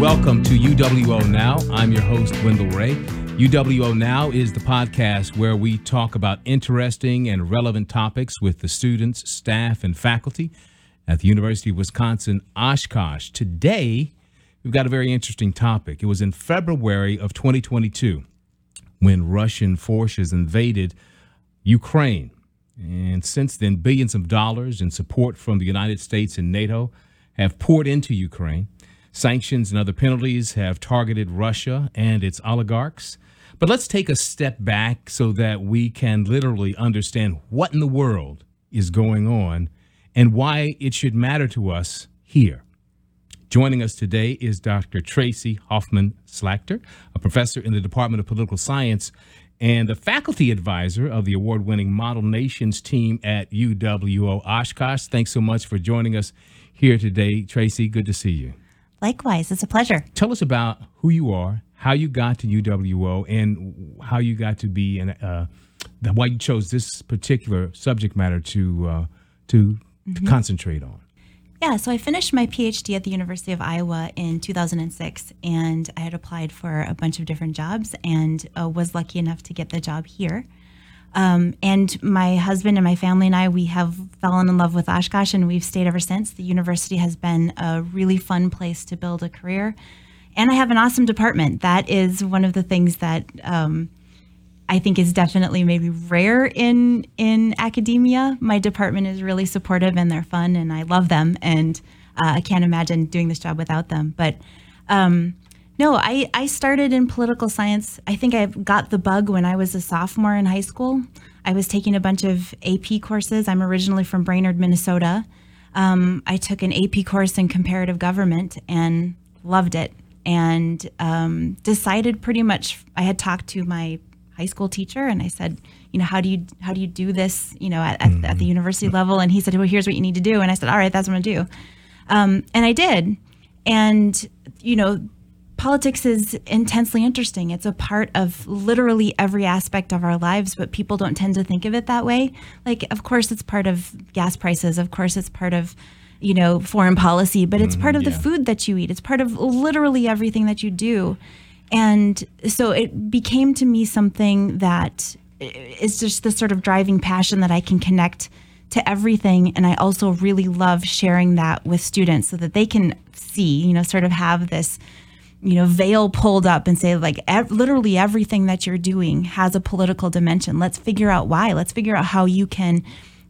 Welcome to UWO Now. I'm your host, Wendell Ray. UWO Now is the podcast where we talk about interesting and relevant topics with the students, staff, and faculty at the University of Wisconsin Oshkosh. Today, we've got a very interesting topic. It was in February of 2022 when Russian forces invaded Ukraine. And since then, billions of dollars in support from the United States and NATO have poured into Ukraine. Sanctions and other penalties have targeted Russia and its oligarchs. But let's take a step back so that we can literally understand what in the world is going on and why it should matter to us here. Joining us today is Dr. Tracy Hoffman Slagter, a professor in the Department of Political Science and a faculty advisor of the award winning Model Nations team at UWO Oshkosh. Thanks so much for joining us here today, Tracy. Good to see you. Likewise, it's a pleasure. Tell us about who you are, how you got to UWO, and how you got to be, and uh, why you chose this particular subject matter to uh, to, mm-hmm. to concentrate on. Yeah, so I finished my PhD at the University of Iowa in 2006, and I had applied for a bunch of different jobs and uh, was lucky enough to get the job here. Um, and my husband and my family and I, we have fallen in love with Oshkosh, and we've stayed ever since. The university has been a really fun place to build a career, and I have an awesome department. That is one of the things that um, I think is definitely maybe rare in in academia. My department is really supportive and they're fun and I love them and uh, I can't imagine doing this job without them. But um, no, I, I started in political science. I think I got the bug when I was a sophomore in high school. I was taking a bunch of AP courses. I'm originally from Brainerd, Minnesota. Um, I took an AP course in comparative government and loved it and um, decided pretty much I had talked to my high school teacher and I said, you know, how do you how do you do this, you know, at, mm-hmm. at, the university level? And he said, well, here's what you need to do. And I said, all right, that's what I'm gonna do. Um, and I did. And you know, politics is intensely interesting. It's a part of literally every aspect of our lives, but people don't tend to think of it that way. Like, of course, it's part of gas prices. Of course, it's part of you know foreign policy, but it's mm, part of yeah. the food that you eat. It's part of literally everything that you do. And so it became to me something that is just the sort of driving passion that I can connect to everything. And I also really love sharing that with students so that they can see, you know, sort of have this, you know, veil pulled up and say, like, ev- literally everything that you're doing has a political dimension. Let's figure out why. Let's figure out how you can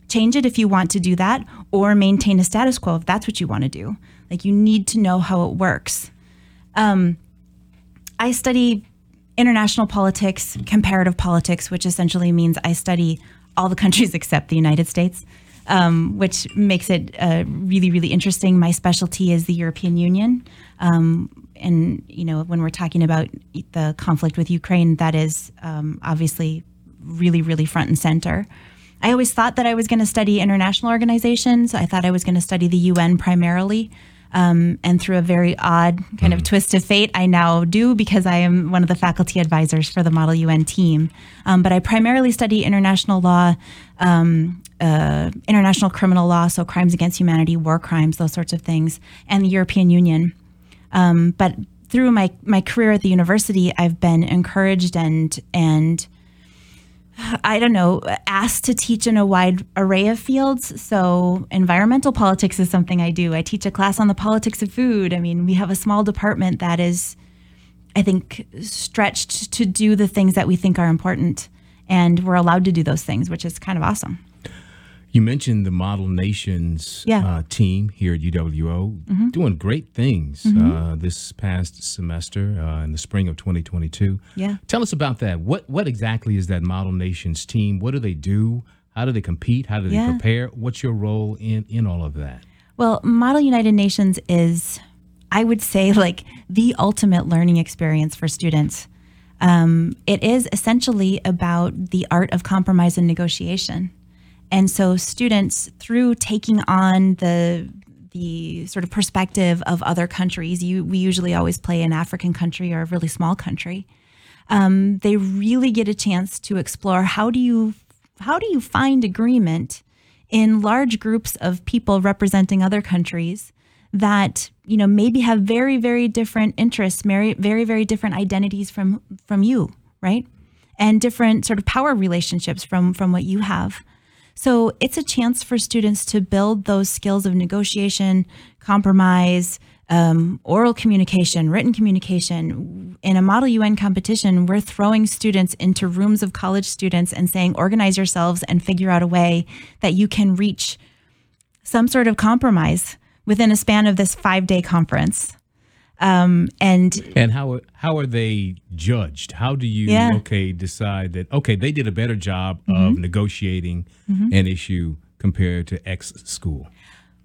change it if you want to do that or maintain a status quo if that's what you want to do. Like, you need to know how it works. Um, I study international politics, comparative politics, which essentially means I study all the countries except the United States, um, which makes it uh, really, really interesting. My specialty is the European Union. Um, and, you know, when we're talking about the conflict with Ukraine, that is um, obviously really, really front and center. I always thought that I was going to study international organizations. I thought I was going to study the UN primarily. Um, and through a very odd kind of twist of fate, I now do because I am one of the faculty advisors for the Model UN team. Um, but I primarily study international law, um, uh, international criminal law, so crimes against humanity, war crimes, those sorts of things, and the European Union. Um, but through my, my career at the university, I've been encouraged and and I don't know, asked to teach in a wide array of fields. So, environmental politics is something I do. I teach a class on the politics of food. I mean, we have a small department that is, I think, stretched to do the things that we think are important. And we're allowed to do those things, which is kind of awesome. You mentioned the Model Nations yeah. uh, team here at UWO mm-hmm. doing great things mm-hmm. uh, this past semester uh, in the spring of 2022. Yeah. Tell us about that. What what exactly is that Model Nations team? What do they do? How do they compete? How do they yeah. prepare? What's your role in in all of that? Well, Model United Nations is, I would say, like the ultimate learning experience for students. Um, it is essentially about the art of compromise and negotiation. And so students, through taking on the the sort of perspective of other countries, you, we usually always play an African country or a really small country. Um, they really get a chance to explore how do you how do you find agreement in large groups of people representing other countries that you know maybe have very very different interests very very very different identities from from you right and different sort of power relationships from from what you have so it's a chance for students to build those skills of negotiation compromise um, oral communication written communication in a model un competition we're throwing students into rooms of college students and saying organize yourselves and figure out a way that you can reach some sort of compromise within a span of this five day conference. Um, and and how how are they judged? How do you Yeah. okay decide that okay they did a better job of negotiating an issue compared to X school?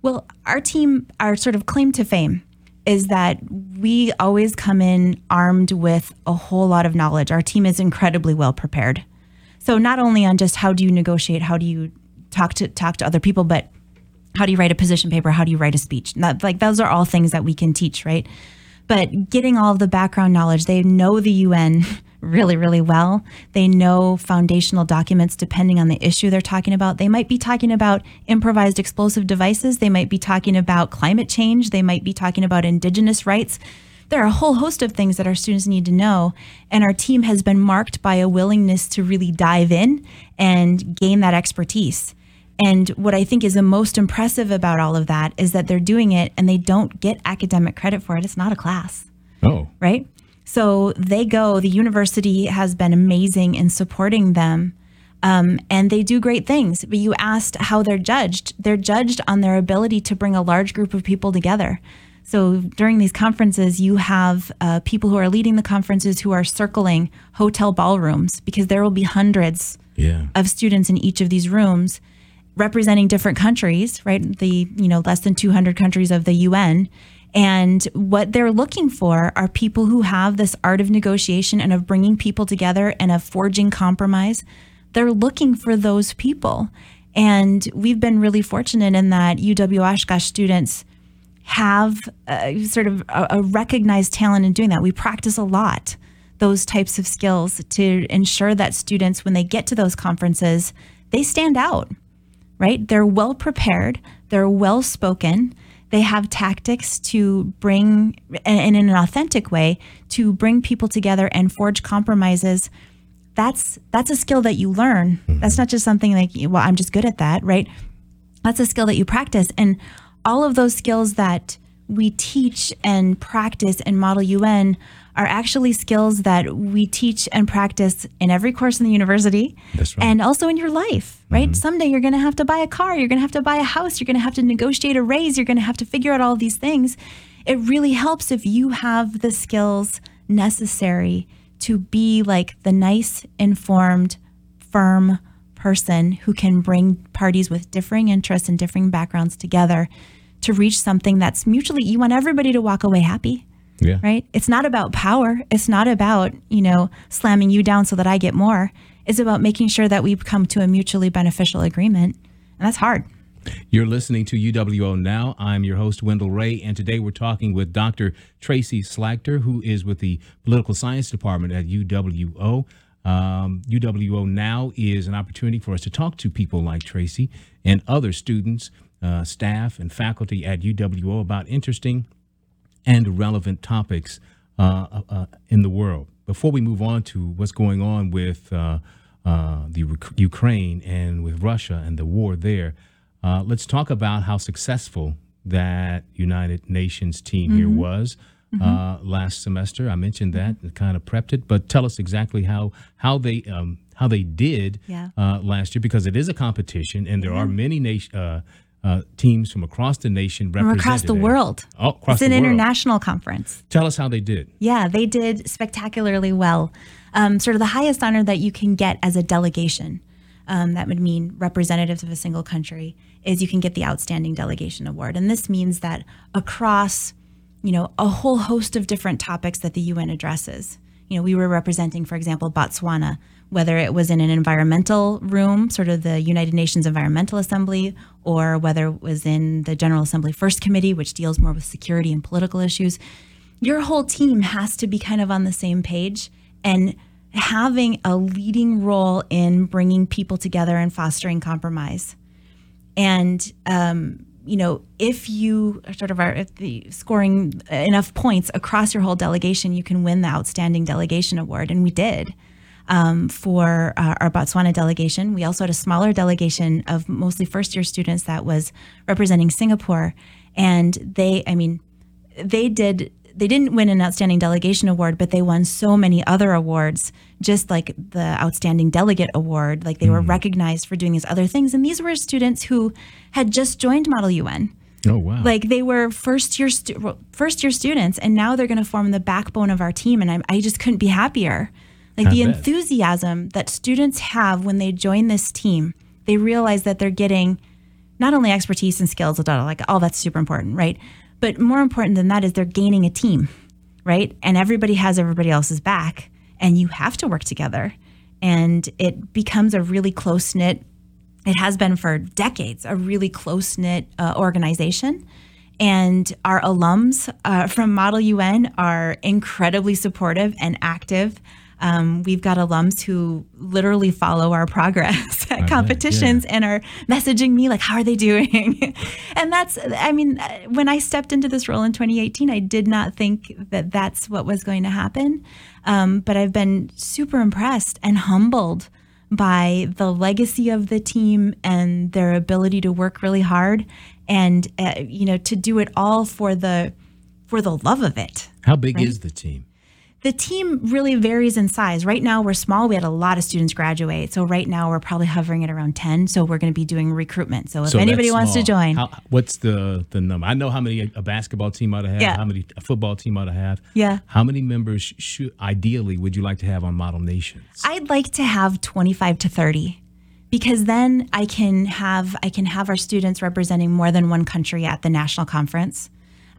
well, our team, our sort of claim to fame is that we always come in armed with a whole lot of knowledge. Our team is incredibly well prepared. So not only on just how do you negotiate, how do you talk to talk to other people, but how do you write a position paper how do you write a speech not like those are all things that we can teach right but getting all of the background knowledge they know the un really really well. They know foundational documents depending on the issue they're talking about. They might be talking about improvised explosive devices. They might be talking about climate change. They might be talking about indigenous rights. There are a whole host of things that our students need to know and our team has been marked by a willingness to really dive in and gain that expertise and what I think is the most impressive about all of that is that they're doing it and they don't get academic credit for it. It's not a class, Oh, right? So they go, the university has been amazing in supporting them. Um, and they do great things. But you asked how they're judged. They're judged on their ability to bring a large group of people together. So during these conferences, you have uh, people who are leading the conferences who are circling hotel ballrooms because there will be hundreds yeah. of students in each of these rooms representing different countries, right? The, you know, less than 200 countries of the UN. And what they're looking for are people who have this art of negotiation and of bringing people together and of forging compromise. They're looking for those people. And we've been really fortunate in that UW Oshkosh students have uh, sort of a, a recognized talent in doing that. We practice a lot those types of skills to ensure that students, when they get to those conferences, they stand out, right? They're well prepared, they're well spoken, they have tactics to bring, and in an authentic way, to bring people together and forge compromises. That's that's a skill that you learn. Mm-hmm. That's not just something like, well, I'm just good at that, right? That's a skill that you practice. And all of those skills that we teach and practice in Model UN are actually skills that we teach and practice in every course in the university That's right. and also in your life, right? Mm-hmm. Someday you're going to have to buy a car, you're going to have to buy a house, you're going to have to negotiate a raise, you're going to have to figure out all these things. It really helps if you have the skills necessary to be like the nice, informed, firm person who can bring parties with differing interests and differing backgrounds together to reach something that's mutually you want everybody to walk away happy Yeah. right it's not about power it's not about you know slamming you down so that i get more it's about making sure that we come to a mutually beneficial agreement and that's hard You're listening to UWO Now. I'm your host, Wendell Ray, and today we're talking with Dr. Tracy Slagter, who is with the Political Science Department at UWO. Um, UWO Now is an opportunity for us to talk to people like Tracy and other students, uh, staff, and faculty at UWO about interesting and relevant topics uh, uh, in the world. Before we move on to what's going on with uh, uh, the Uk- Ukraine and with Russia and the war there, uh, let's talk about how successful that United Nations team here was uh, last semester. I mentioned that and kind of prepped it, but tell us exactly how how they um, how they did Yeah. uh, last year because it is a competition and there are many nation. Uh, uh, teams from across the nation from across the world Oh, across it's an international conference Tell us how they did. Yeah, they did spectacularly well. Um, sort of the highest honor that you can get as a delegation, um, that would mean representatives of a single country, is you can get the Outstanding Delegation Award. And this means that across, you know, a whole host of different topics that the UN addresses. You know, we were representing, for example, Botswana, whether it was in an environmental room, sort of the United Nations Environmental Assembly, or whether it was in the General Assembly First Committee, which deals more with security and political issues your whole team has to be kind of on the same page and having a leading role in bringing people together and fostering compromise. And um, you know, if you sort of are scoring enough points across your whole delegation, you can win the Outstanding Delegation Award. And we did um, for uh, our Botswana delegation. We also had a smaller delegation of mostly first year students that was representing Singapore. And they, I mean, they did they didn't win an outstanding delegation award, but they won so many other awards, just like the outstanding delegate award. Like they mm. were recognized for doing these other things. And these were students who had just joined Model UN. Oh wow! Like they were first year stu- first year students, and now they're going to form the backbone of our team. And I, I just couldn't be happier. Like I the bet. enthusiasm that students have when they join this team, they realize that they're getting not only expertise and skills, like all that's super important, right? But more important than that is they're gaining a team, right? And everybody has everybody else's back, and you have to work together. And it becomes a really close knit, it has been for decades, a really close knit uh, organization. And our alums uh, from Model UN are incredibly supportive and active. Um, we've got alums who literally follow our progress at competitions yeah. and are messaging me like, "How are they doing?" and that's, I mean, when I stepped into this role in 2018, I did not think that that's what was going to happen. Um, but I've been super impressed and humbled by the legacy of the team and their ability to work really hard and uh, you know to do it all for the for the love of it. How big right? is the team? The team really varies in size. Right now, we're small. We had a lot of students graduate. So, right now, we're probably hovering at around 10. So, we're going to be doing recruitment. So, if so anybody wants to join. How, what's the, the number? I know how many a basketball team ought to have, yeah. how many a football team ought to have. Yeah. How many members should, ideally, would you like to have on Model Nations? I'd like to have 25 to 30 because then I can have I can have our students representing more than one country at the national conference.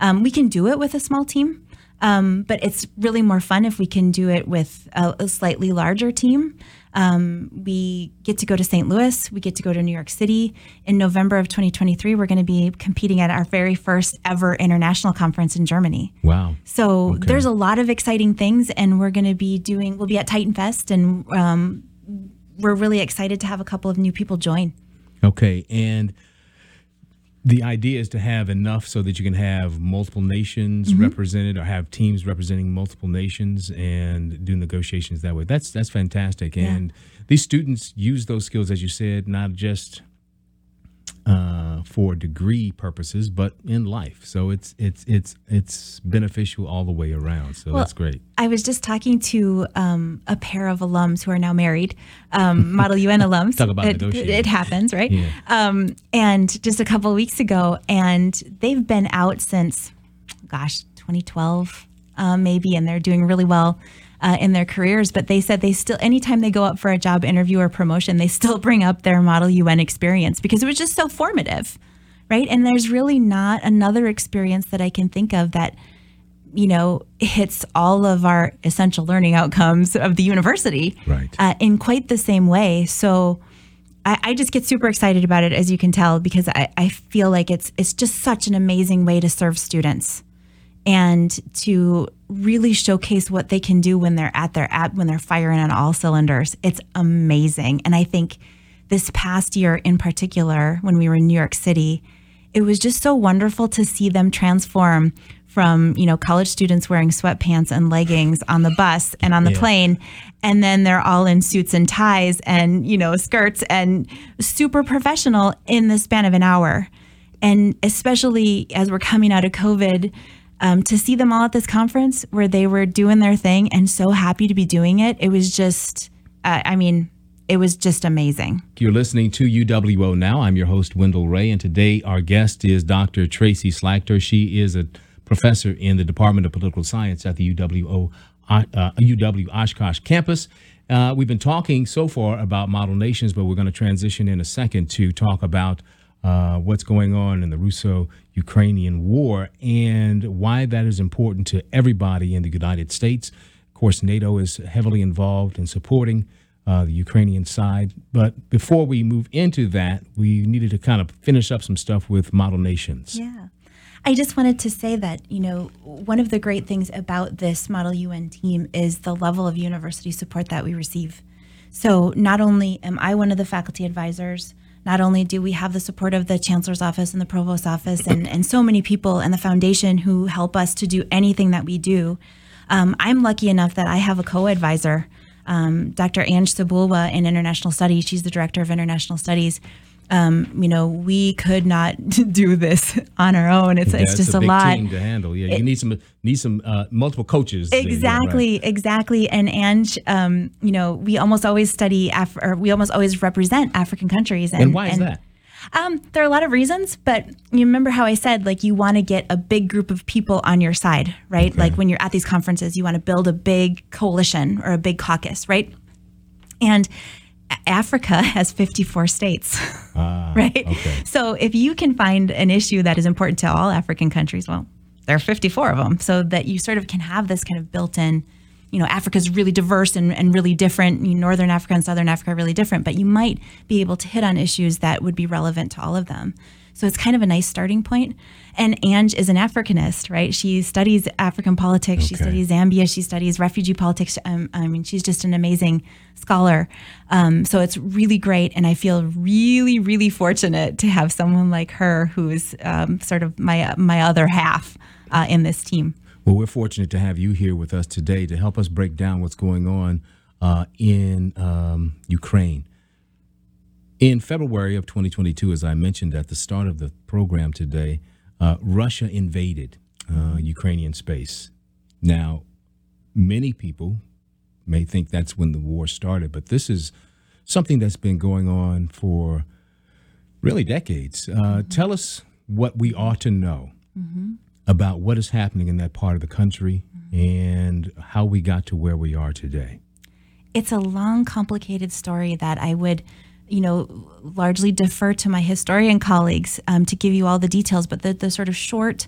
Um, we can do it with a small team, um, but it's really more fun if we can do it with a, a slightly larger team. Um, we get to go to St. Louis. We get to go to New York City. In November of 2023, we're going to be competing at our very first ever international conference in Germany. Wow. So okay. there's a lot of exciting things, and we're going to be doing, we'll be at Titan Fest, and um, we're really excited to have a couple of new people join. Okay. And the idea is to have enough so that you can have multiple nations mm-hmm. represented or have teams representing multiple nations and do negotiations that way. That's that's fantastic. Yeah. And these students use those skills, as you said, not just uh, for degree purposes, but in life. So it's it's it's it's beneficial all the way around. So well, that's great. I was just talking to um, a pair of alums who are now married, um, Model UN alums. Talk about it, negotiating. It happens, right? Yeah. Um, and just a couple of weeks ago, and they've been out since, gosh, 2012, uh, maybe, and they're doing really well uh, in their careers, but they said they still, anytime they go up for a job interview or promotion, they still bring up their Model UN experience because it was just so formative, right? And there's really not another experience that I can think of that, you know, hits all of our essential learning outcomes of the university right. uh, in quite the same way. So, I, I, just get super excited about it, as you can tell, because I, I feel like it's it's just such an amazing way to serve students and to really showcase what they can do when they're at their app when they're firing on all cylinders. It's amazing. And I think this past year in particular, when we were in New York City, it was just so wonderful to see them transform from, you know, college students wearing sweatpants and leggings on the bus and on the yeah. plane. And then they're all in suits and ties and, you know, skirts and super professional in the span of an hour. And especially as we're coming out of COVID, um, to see them all at this conference where they were doing their thing and so happy to be doing it, it was just, uh, I mean, it was just amazing. You're listening to UWO now. I'm your host, Wendell Ray, and today our guest is Dr. Tracy Slagter. She is a professor in the Department of Political Science at the UWO uh, UW Oshkosh campus. Uh, we've been talking so far about model nations, but we're going to transition in a second to talk about uh, what's going on in the Russo Ukrainian war and why that is important to everybody in the United States. Of course, NATO is heavily involved in supporting uh, the Ukrainian side. But before we move into that, we needed to kind of finish up some stuff with model nations. Yeah. I just wanted to say that, you know, one of the great things about this Model UN team is the level of university support that we receive. So not only am I one of the faculty advisors, not only do we have the support of the chancellor's office and the provost's office and, and so many people and the foundation who help us to do anything that we do, um, I'm lucky enough that I have a co-advisor, um, Dr. Ange Sabulwa in International Studies. She's the director of International Studies. Um, you know, we could not do this on our own. It's, Yeah, it's just a, a, lot. team to handle. Yeah, you need some need some uh, multiple coaches. there, right. Exactly, exactly. And Ange, um, you know, we almost always study, Af- or we almost always represent African countries. And, And why is that? Um, there are a lot of reasons, but you remember how I said, like, you want to get a big group of people on your side, right? Like when you're at these conferences, you want to build a big coalition or a big caucus, right? And Africa has 54 states, Ah, right? Okay. So if you can find an issue that is important to all African countries, well, there are 54 of them, so that you sort of can have this kind of built-in. You know, Africa's really diverse and, and really different. Northern Africa and Southern Africa are really different, but you might be able to hit on issues that would be relevant to all of them. So it's kind of a nice starting point. And Ange is an Africanist, right? She studies African politics. She studies Zambia. She studies refugee politics. Um, I mean, she's just an amazing scholar. Um, so it's really great. And I feel really, really fortunate to have someone like her who's um, sort of my, my other half uh, in this team. Well, we're fortunate to have you here with us today to help us break down what's going on uh, in um, Ukraine. In February of 2022, as I mentioned at the start of the program today, uh, Russia invaded uh, Ukrainian space. Now, many people may think that's when the war started, but this is something that's been going on for really decades. Uh, Tell us what we ought to know about what is happening in that part of the country and how we got to where we are today. it's a long, complicated story that I would, you know, largely defer to my historian colleagues um, to give you all the details. But the, the sort of short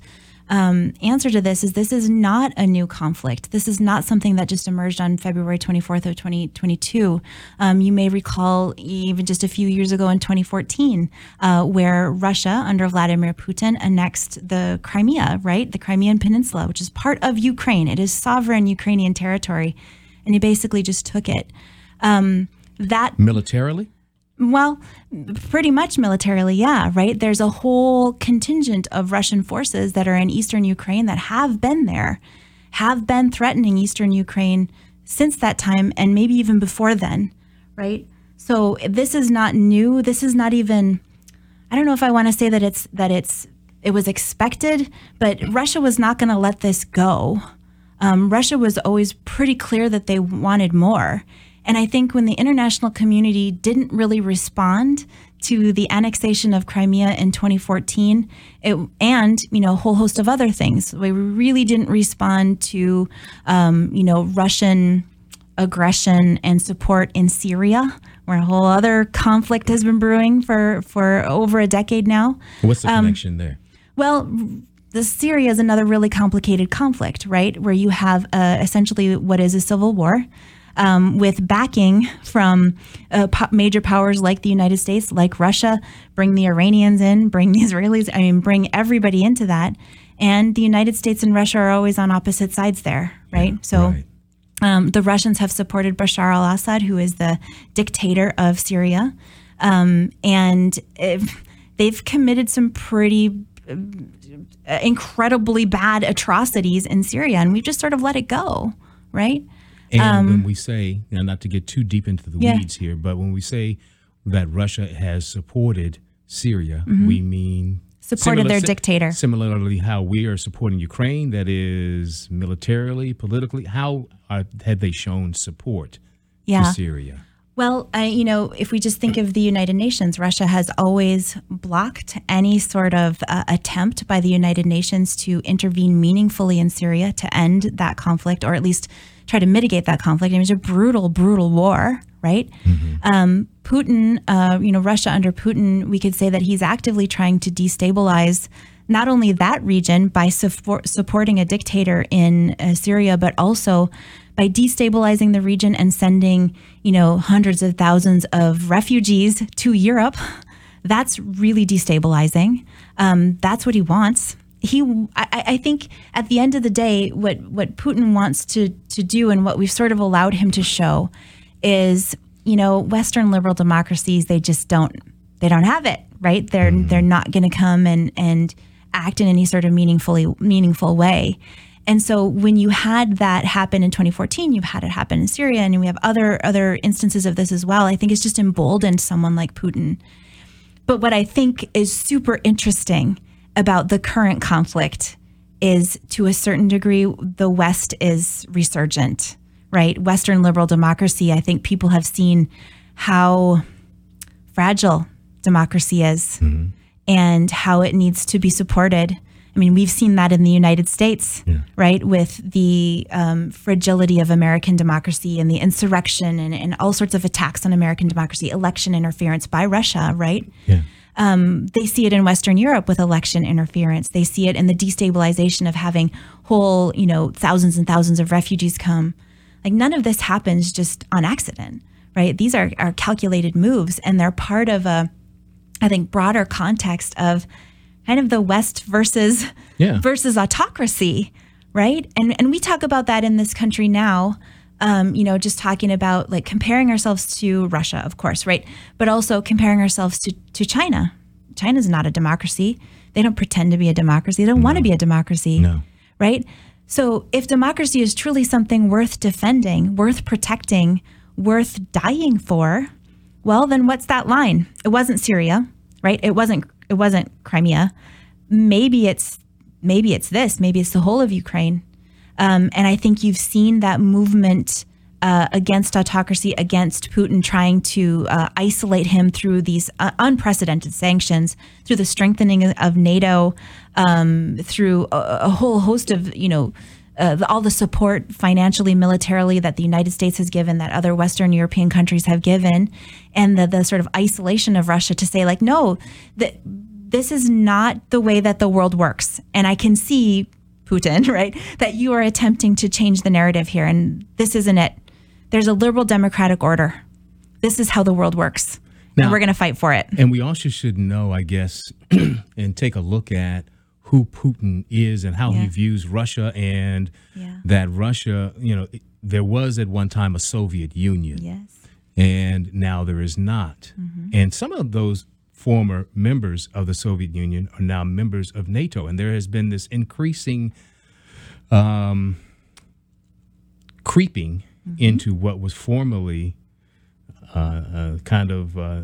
um, answer to this is this is not a new conflict. This is not something that just emerged on February 24th of 2022. Um, you may recall even just a few years ago in 2014, uh, where Russia under Vladimir Putin annexed the Crimea, right? The Crimean Peninsula, which is part of Ukraine. It is sovereign Ukrainian territory and he basically just took it. Um, that Militarily? Well, pretty much militarily, yeah, right. There's a whole contingent of Russian forces that are in eastern Ukraine that have been there, have been threatening eastern Ukraine since that time, and maybe even before then, right? So this is not new. This is not even. I don't know if I want to say that it's that it's it was expected, but Russia was not going to let this go um, Russia was always pretty clear that they wanted more. And I think when the international community didn't really respond to the annexation of Crimea in 2014, it, and you know a whole host of other things, we really didn't respond to um, you know Russian aggression and support in Syria, where a whole other conflict has been brewing for for over a decade now. What's the connection there? Well, the Syria is another really complicated conflict, right? Where you have uh, essentially what is a civil war. Um, with backing from uh, po- major powers like the United States, like Russia, bring the Iranians in, bring the Israelis, I mean, bring everybody into that. And the United States and Russia are always on opposite sides there, right? so Right. um, the Russians have supported Bashar al Assad, who is the dictator of Syria. Um, and if, they've committed some pretty uh, incredibly bad atrocities in Syria, and we've just sort of let it go, right? And when we say, you know, not to get too deep into the Um, Yeah. weeds here, but when we say that Russia has supported Syria, Mm-hmm. we mean Supported their dictator. Similarly, how we are supporting Ukraine, that is militarily, politically, how are, have they shown support Yeah. to Syria? Well, I, you know, if we just think of the United Nations, Russia has always blocked any sort of uh, attempt by the United Nations to intervene meaningfully in Syria to end that conflict, or at least try to mitigate that conflict. It was a brutal, brutal war, right? Um, Putin, uh, you know, Russia under Putin, we could say that he's actively trying to destabilize not only that region by support, supporting a dictator in uh, Syria, but also by destabilizing the region and sending, you know, hundreds of thousands of refugees to Europe. That's really destabilizing. Um, that's what he wants. He, I, I think, at the end of the day, what what Putin wants to to do, and what we've sort of allowed him to show, is you know, Western liberal democracies they just don't they don't have it, right? They're mm-hmm. they're not going to come and and act in any sort of meaningfully meaningful way. And so when you had that happen in 2014, you've had it happen in Syria, and we have other other instances of this as well. I think it's just emboldened someone like Putin. But what I think is super interesting about the current conflict is to a certain degree the West is resurgent, right? Western liberal democracy. I think people have seen how fragile democracy is and how it needs to be supported. I mean, we've seen that in the United States, right? With the um, fragility of American democracy and the insurrection and, and all sorts of attacks on American democracy, election interference by Russia, right? Yeah. Um, they see it in Western Europe with election interference. They see it in the destabilization of having whole, you know, thousands and thousands of refugees come. Like none of this happens just on accident, right? These are, are calculated moves and they're part of a, I think, broader context of kind of the West versus Yeah. versus autocracy, right? And and we talk about that in this country now. Um, you know, just talking about like comparing ourselves to Russia, of course, right? But also comparing ourselves to to China. China's not a democracy. They don't pretend to be a democracy. They don't want to be a democracy, No. right? So if democracy is truly something worth defending, worth protecting, worth dying for, well, then what's that line? It wasn't Syria, right? It wasn't it wasn't Crimea. Maybe it's maybe it's this. Maybe it's the whole of Ukraine. Um, and I think you've seen that movement uh, against autocracy, against Putin, trying to uh, isolate him through these uh, unprecedented sanctions, through the strengthening of NATO, um, through a, a whole host of you know. Uh, the, all the support financially, militarily that the United States has given, that other Western European countries have given, and the, the sort of isolation of Russia to say, like, no, this is not the way that the world works. And I can see Putin, right, that you are attempting to change the narrative here, and this isn't it. There's a liberal democratic order. This is how the world works. Now- and we're going to fight for it. And we also should know, I guess, and take a look at who Putin is and how he views Russia, and Yeah. that Russia, you know, there was at one time a Soviet Union, Yes. and now there is not. Mm-hmm. And some of those former members of the Soviet Union are now members of NATO, and there has been this increasing um, creeping Mm-hmm. into what was formerly uh, kind of uh,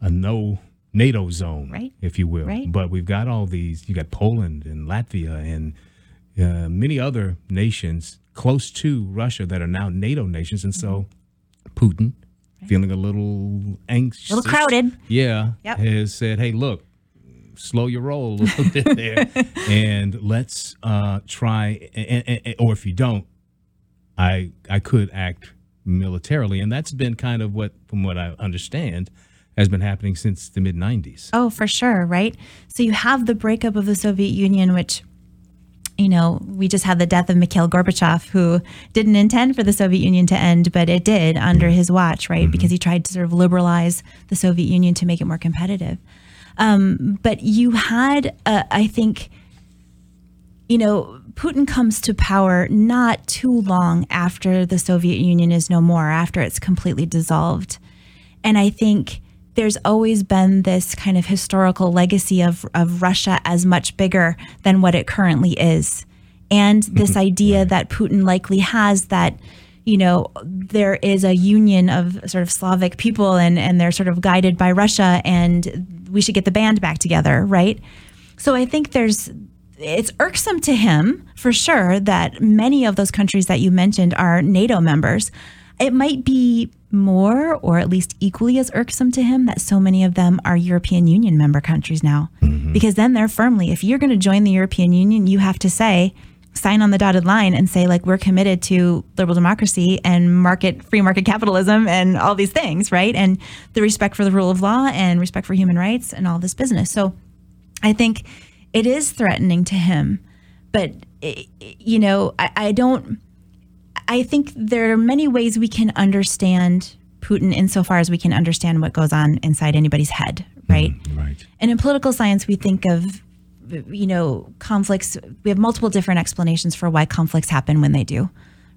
a no NATO zone, Right. if you will. Right. But we've got all these. You got Poland and Latvia and uh, many other nations close to Russia that are now NATO nations, and so Putin, feeling a little anxious, A little crowded. yeah, Yep. has said, "Hey, look, slow your roll a little bit there, and let's uh, try. And, and, and- or if you don't, I I could act militarily, and that's been kind of what, from what I understand, has been happening since the mid '90s. Oh, for sure, right? So you have the breakup of the Soviet Union, which, you know, we just had the death of Mikhail Gorbachev, who didn't intend for the Soviet Union to end, but it did under his watch, right? Because he tried to sort of liberalize the Soviet Union to make it more competitive. Um, but you had, uh, I think, you know, Putin comes to power not too long after the Soviet Union is no more, after it's completely dissolved. And I think there's always been this kind of historical legacy of, of Russia as much bigger than what it currently is. And this idea that Putin likely has that, you know, there is a union of sort of Slavic people and, and they're sort of guided by Russia and we should get the band back together, right? So I think there's it's irksome to him for sure that many of those countries that you mentioned are NATO members. It might be more or at least equally as irksome to him that so many of them are European Union member countries now. Mm-hmm. Because then they're firmly, if you're going to join the European Union, you have to say, sign on the dotted line and say, like, we're committed to liberal democracy and market, free market capitalism and all these things, right? And the respect for the rule of law and respect for human rights and all this business. So, I think it is threatening to him, but i- i- you know, I, I don't. I think there are many ways we can understand Putin insofar as we can understand what goes on inside anybody's head, mm, right? Right. And in political science, we think of, you know, conflicts. We have multiple different explanations for why conflicts happen when they do,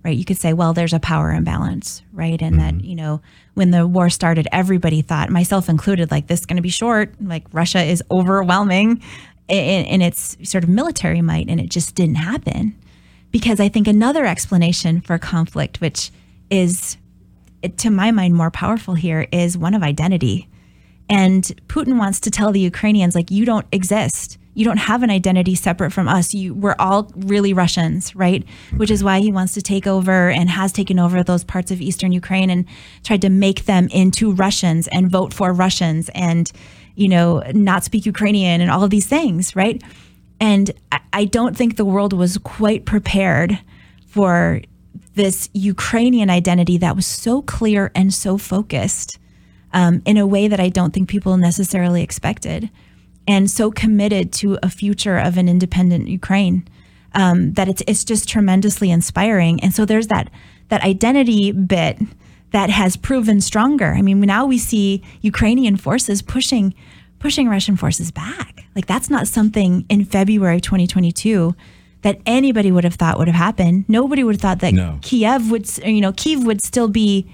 right? You could say, well, there's a power imbalance, right? And that, mm-hmm. you know, when the war started, everybody thought, myself included, like this is going to be short. Like Russia is overwhelming in, in its sort of military might, and it just didn't happen. Because I think another explanation for conflict, which is, to my mind, more powerful here, is one of identity. And Putin wants to tell the Ukrainians, like, you don't exist. You don't have an identity separate from us. You, we're all really Russians, right? Which is why he wants to take over and has taken over those parts of eastern Ukraine and tried to make them into Russians and vote for Russians and, you know, not speak Ukrainian and all of these things, right? And I- don't think the world was quite prepared for this Ukrainian identity that was so clear and so focused um, in a way that I don't think people necessarily expected, and so committed to a future of an independent Ukraine um, that it's it's just tremendously inspiring. And so there's that that identity bit that has proven stronger. I mean, now we see Ukrainian forces pushing pushing Russian forces back. Like that's not something in February 2022 that anybody would have thought would have happened. Nobody would have thought that No. Kiev would, you know, Kiev would still be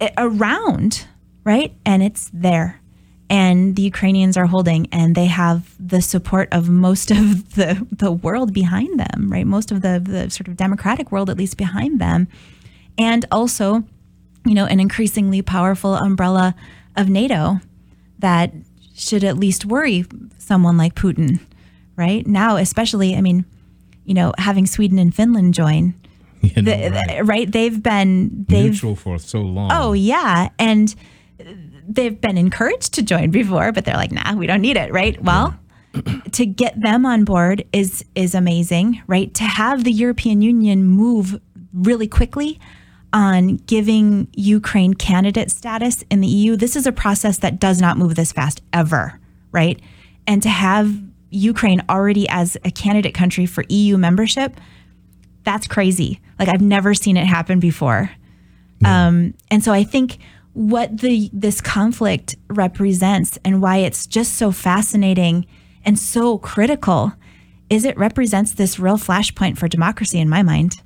eh, around, right? And it's there. And the Ukrainians are holding, and they have the support of most of the, the world behind them, right? Most of the, the sort of democratic world, at least behind them. And also, you know, an increasingly powerful umbrella of NATO that should at least worry someone like Putin, right? Now, especially, I mean, you know, having Sweden and Finland join, You know, the- right. the- right? They've been they've neutral for so long. oh yeah, and they've been encouraged to join before, but they're like, nah, we don't need it, right? Well. to get them on board is is amazing, right? To have the European Union move really quickly on giving Ukraine candidate status in the EU, this is a process that does not move this fast ever, right? And to have Ukraine already as a candidate country for EU membership, that's crazy. Like I've never seen it happen before. Um, and so I think what the this conflict represents and why it's just so fascinating and so critical is it represents this real flashpoint for democracy in my mind.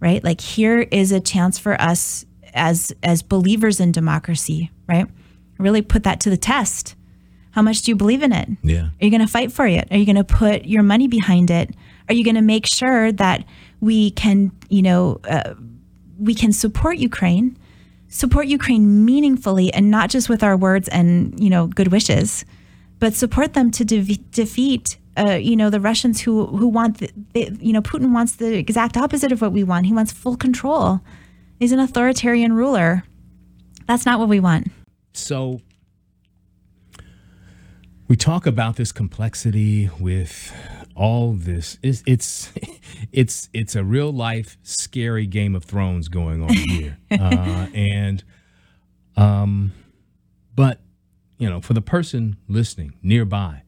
Right? Like here is a chance for us as as believers in democracy, right? Really put that to the test. How much do you believe in it? Yeah. Are you going to fight for it? Are you going to put your money behind it? Are you going to make sure that we can, you know, uh, we can support Ukraine, support Ukraine meaningfully, and not just with our words and you know good wishes, but support them to de- defeat, uh, you know, the Russians who who want, the, the, you know, Putin wants the exact opposite of what we want. He wants full control. He's an authoritarian ruler. That's not what we want. So we talk about this complexity with all this. It's it's it's, it's a real life scary Game of Thrones going on here, uh, and um, but you know, for the person listening nearby,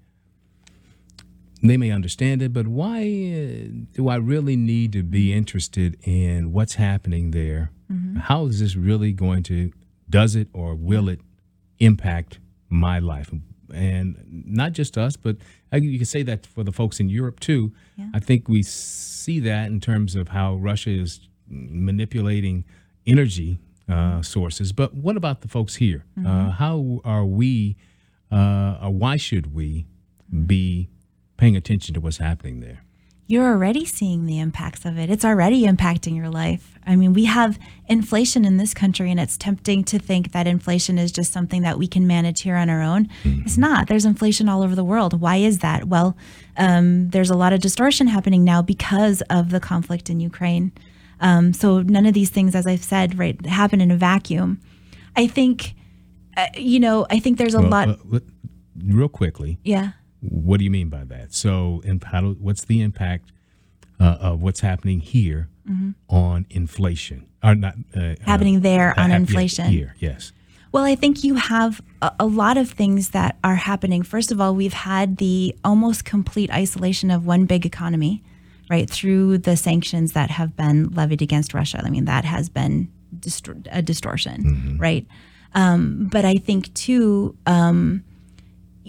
they may understand it, but why uh, do I really need to be interested in what's happening there? How is this really going to, does it or will it impact my life? And not just us, but I, you can say that for the folks in Europe too. I think we see that in terms of how Russia is manipulating energy uh, sources. But what about the folks here? Uh, how are we, uh, or why should we be paying attention to what's happening there? you're already seeing the impacts of it. It's already impacting your life. I mean, we have inflation in this country, and it's tempting to think that inflation is just something that we can manage here on our own. It's not. There's inflation all over the world. Why is that? Well, um, there's a lot of distortion happening now because of the conflict in Ukraine. Um, so none of these things, as I've said, right, happen in a vacuum. I think, uh, you know, I think there's a Well, lot. uh, real quickly, yeah. What do you mean by that? So, how do, what's the impact uh, of what's happening here on inflation? Or not uh, Happening uh, there on inflation. Here, yes. Well, I think you have a, a lot of things that are happening. First of all, we've had the almost complete isolation of one big economy, right, through the sanctions that have been levied against Russia. I mean, that has been distor- a distortion, right? Um, but I think, too, um,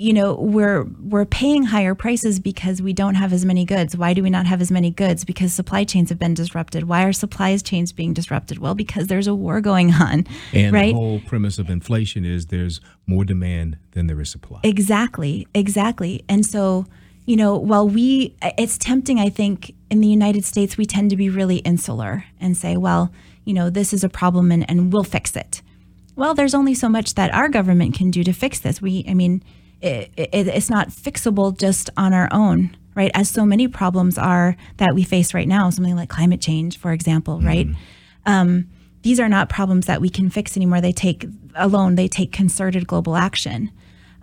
you know we're we're paying higher prices because we don't have as many goods why do we not have as many goods because supply chains have been disrupted why are supply chains being disrupted well because there's a war going on And right the whole premise of inflation is there's more demand than there is supply. Exactly, exactly. And so, you know, while we, it's tempting, I think, in the United States, we tend to be really insular and say, well, you know, this is a problem and, and we'll fix it. Well, there's only so much that our government can do to fix this. We, I mean, it, it, it's not fixable just on our own, right? As so many problems are that we face right now, something like climate change, for example, right? Um, these are not problems that we can fix anymore. They take alone, they take concerted global action.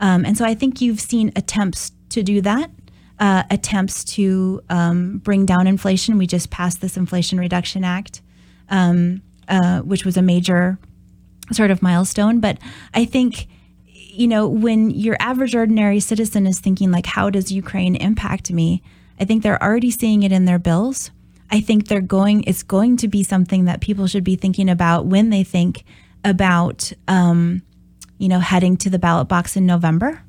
Um, and so I think you've seen attempts to do that, uh, attempts to um, bring down inflation. We just passed this Inflation Reduction Act, um, uh, which was a major sort of milestone. But I think, you know, when your average ordinary citizen is thinking, like, how does Ukraine impact me? I think they're already seeing it in their bills. I think they're going, it's going to be something that people should be thinking about when they think about, um, you know, heading to the ballot box in November,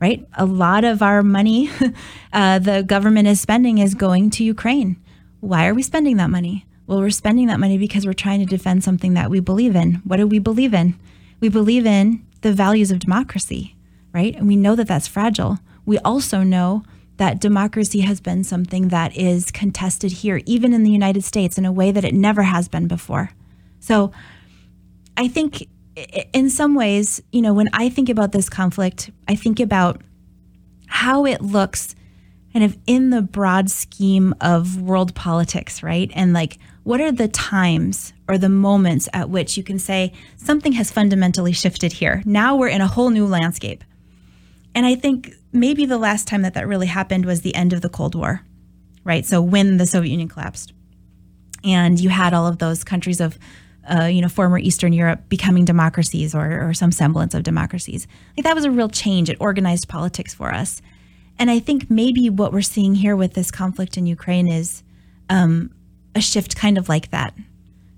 right? A lot of our money uh, the government is spending is going to Ukraine. Why are we spending that money? Well, we're spending that money because we're trying to defend something that we believe in. What do we believe in? We believe in the values of democracy, right? And we know that that's fragile. We also know that democracy has been something that is contested here, even in the United States, in a way that it never has been before. So I think in some ways, you know, when I think about this conflict, I think about how it looks kind of in the broad scheme of world politics, right? And like, what are the times or the moments at which you can say something has fundamentally shifted here? Now we're in a whole new landscape. And I think maybe the last time that that really happened was the end of the Cold War, right? So when the Soviet Union collapsed, and you had all of those countries of, uh, you know, former Eastern Europe becoming democracies or, or some semblance of democracies. Like that was a real change. It organized politics for us. And I think maybe what we're seeing here with this conflict in Ukraine is um, a shift kind of like that,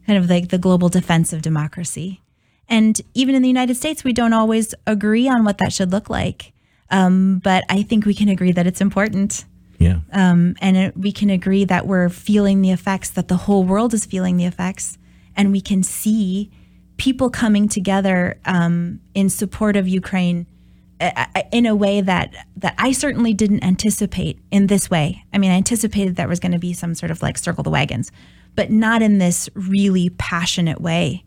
kind of like the global defense of democracy. And even in the United States, we don't always agree on what that should look like. Um, but I think we can agree that it's important. Yeah. Um, and it, we can agree that we're feeling the effects, that the whole world is feeling the effects. And we can see people coming together um, in support of Ukraine in a way that that I certainly didn't anticipate in this way. I mean, I anticipated there was going to be some sort of like circle the wagons, but not in this really passionate way,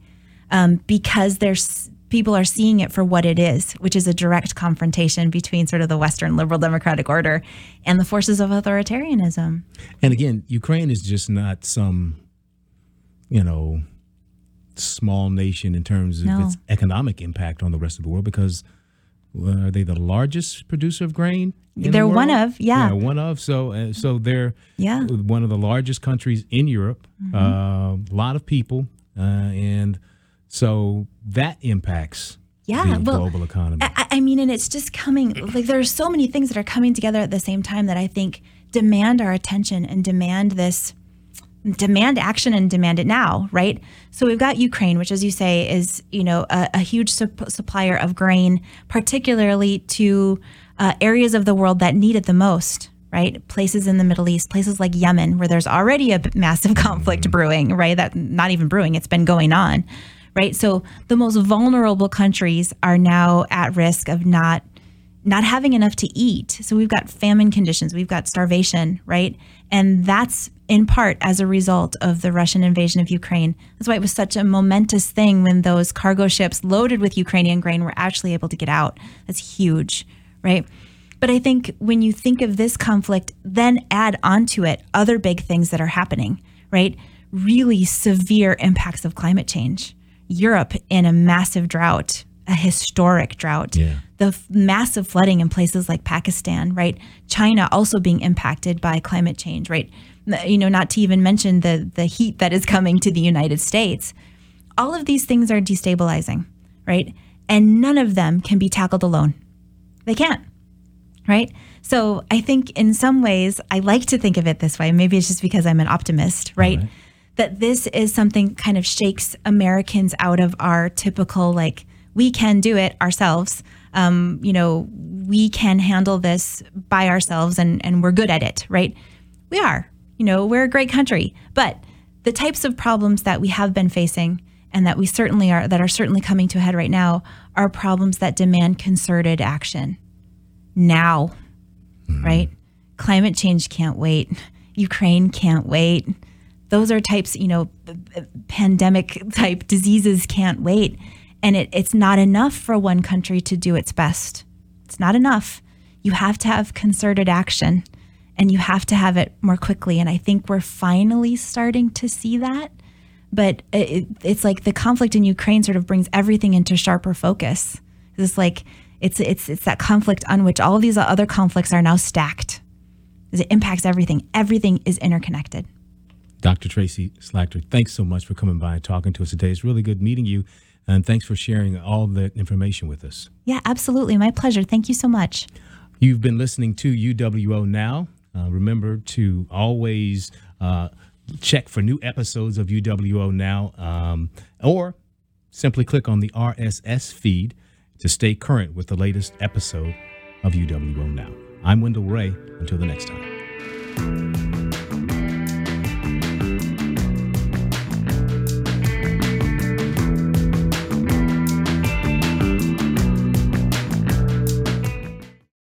um, because there's people are seeing it for what it is, which is a direct confrontation between sort of the Western liberal democratic order and the forces of authoritarianism. And again, Ukraine is just not some, you know, small nation in terms of No. its economic impact on the rest of the world because are they the largest producer of grain? in They're one world? of, yeah. one of. So, uh, so they're Yeah. Mm-hmm. one of the largest countries in Europe. Uh, A lot of people, uh, and so that impacts Yeah, the well, global economy. I, I mean, and it's just coming like there are so many things that are coming together at the same time that I think demand our attention and demand this demand action and demand it now, right? So we've got Ukraine, which, as you say, is you know a, a huge sup- supplier of grain, particularly to uh, areas of the world that need it the most, right? Places in the Middle East, places like Yemen, where there's already a massive conflict brewing, right? That not even brewing, it's been going on, right? So the most vulnerable countries are now at risk of not not having enough to eat. So we've got famine conditions, we've got starvation, right? And that's in part as a result of the Russian invasion of Ukraine. That's why it was such a momentous thing when those cargo ships loaded with Ukrainian grain were actually able to get out. That's huge, right? But I think when you think of this conflict, then add onto it other big things that are happening, right? Really severe impacts of climate change. Europe in a massive drought, a historic drought Yeah. the f- massive flooding in places like Pakistan, right? China also being impacted by climate change, right? You know, not to even mention the the heat that is coming to the United States. All of these things are destabilizing, right? And none of them can be tackled alone. They can't, right? So I think in some ways, I like to think of it this way. Maybe it's just because I'm an optimist, right? Right. That this is something kind of shakes Americans out of our typical, like, we can do it ourselves. um, you know, we can handle this by ourselves and, and we're good at it, right? We are. You know, we're a great country. But the types of problems that we have been facing and that we certainly are, that are certainly coming to a head right now, are problems that demand concerted action now, mm-hmm. right? Climate change can't wait. Ukraine can't wait. Those are types, you know, pandemic type diseases can't wait. And it, it's not enough for one country to do its best. It's not enough. You have to have concerted action and you have to have it more quickly. And I think we're finally starting to see that. But it, it's like the conflict in Ukraine sort of brings everything into sharper focus. It's like it's it's it's that conflict on which all of these other conflicts are now stacked. It impacts everything. Everything is interconnected. Dr. Tracy Slagter, thanks so much for coming by and talking to us today. It's really good meeting you. And thanks for sharing all the information with us. Yeah, absolutely. My pleasure. Thank you so much. You've been listening to UWO Now. Uh, remember to always uh, check for new episodes of UWO Now um, or simply click on the RSS feed to stay current with the latest episode of UWO Now. I'm Wendell Ray. Until the next time.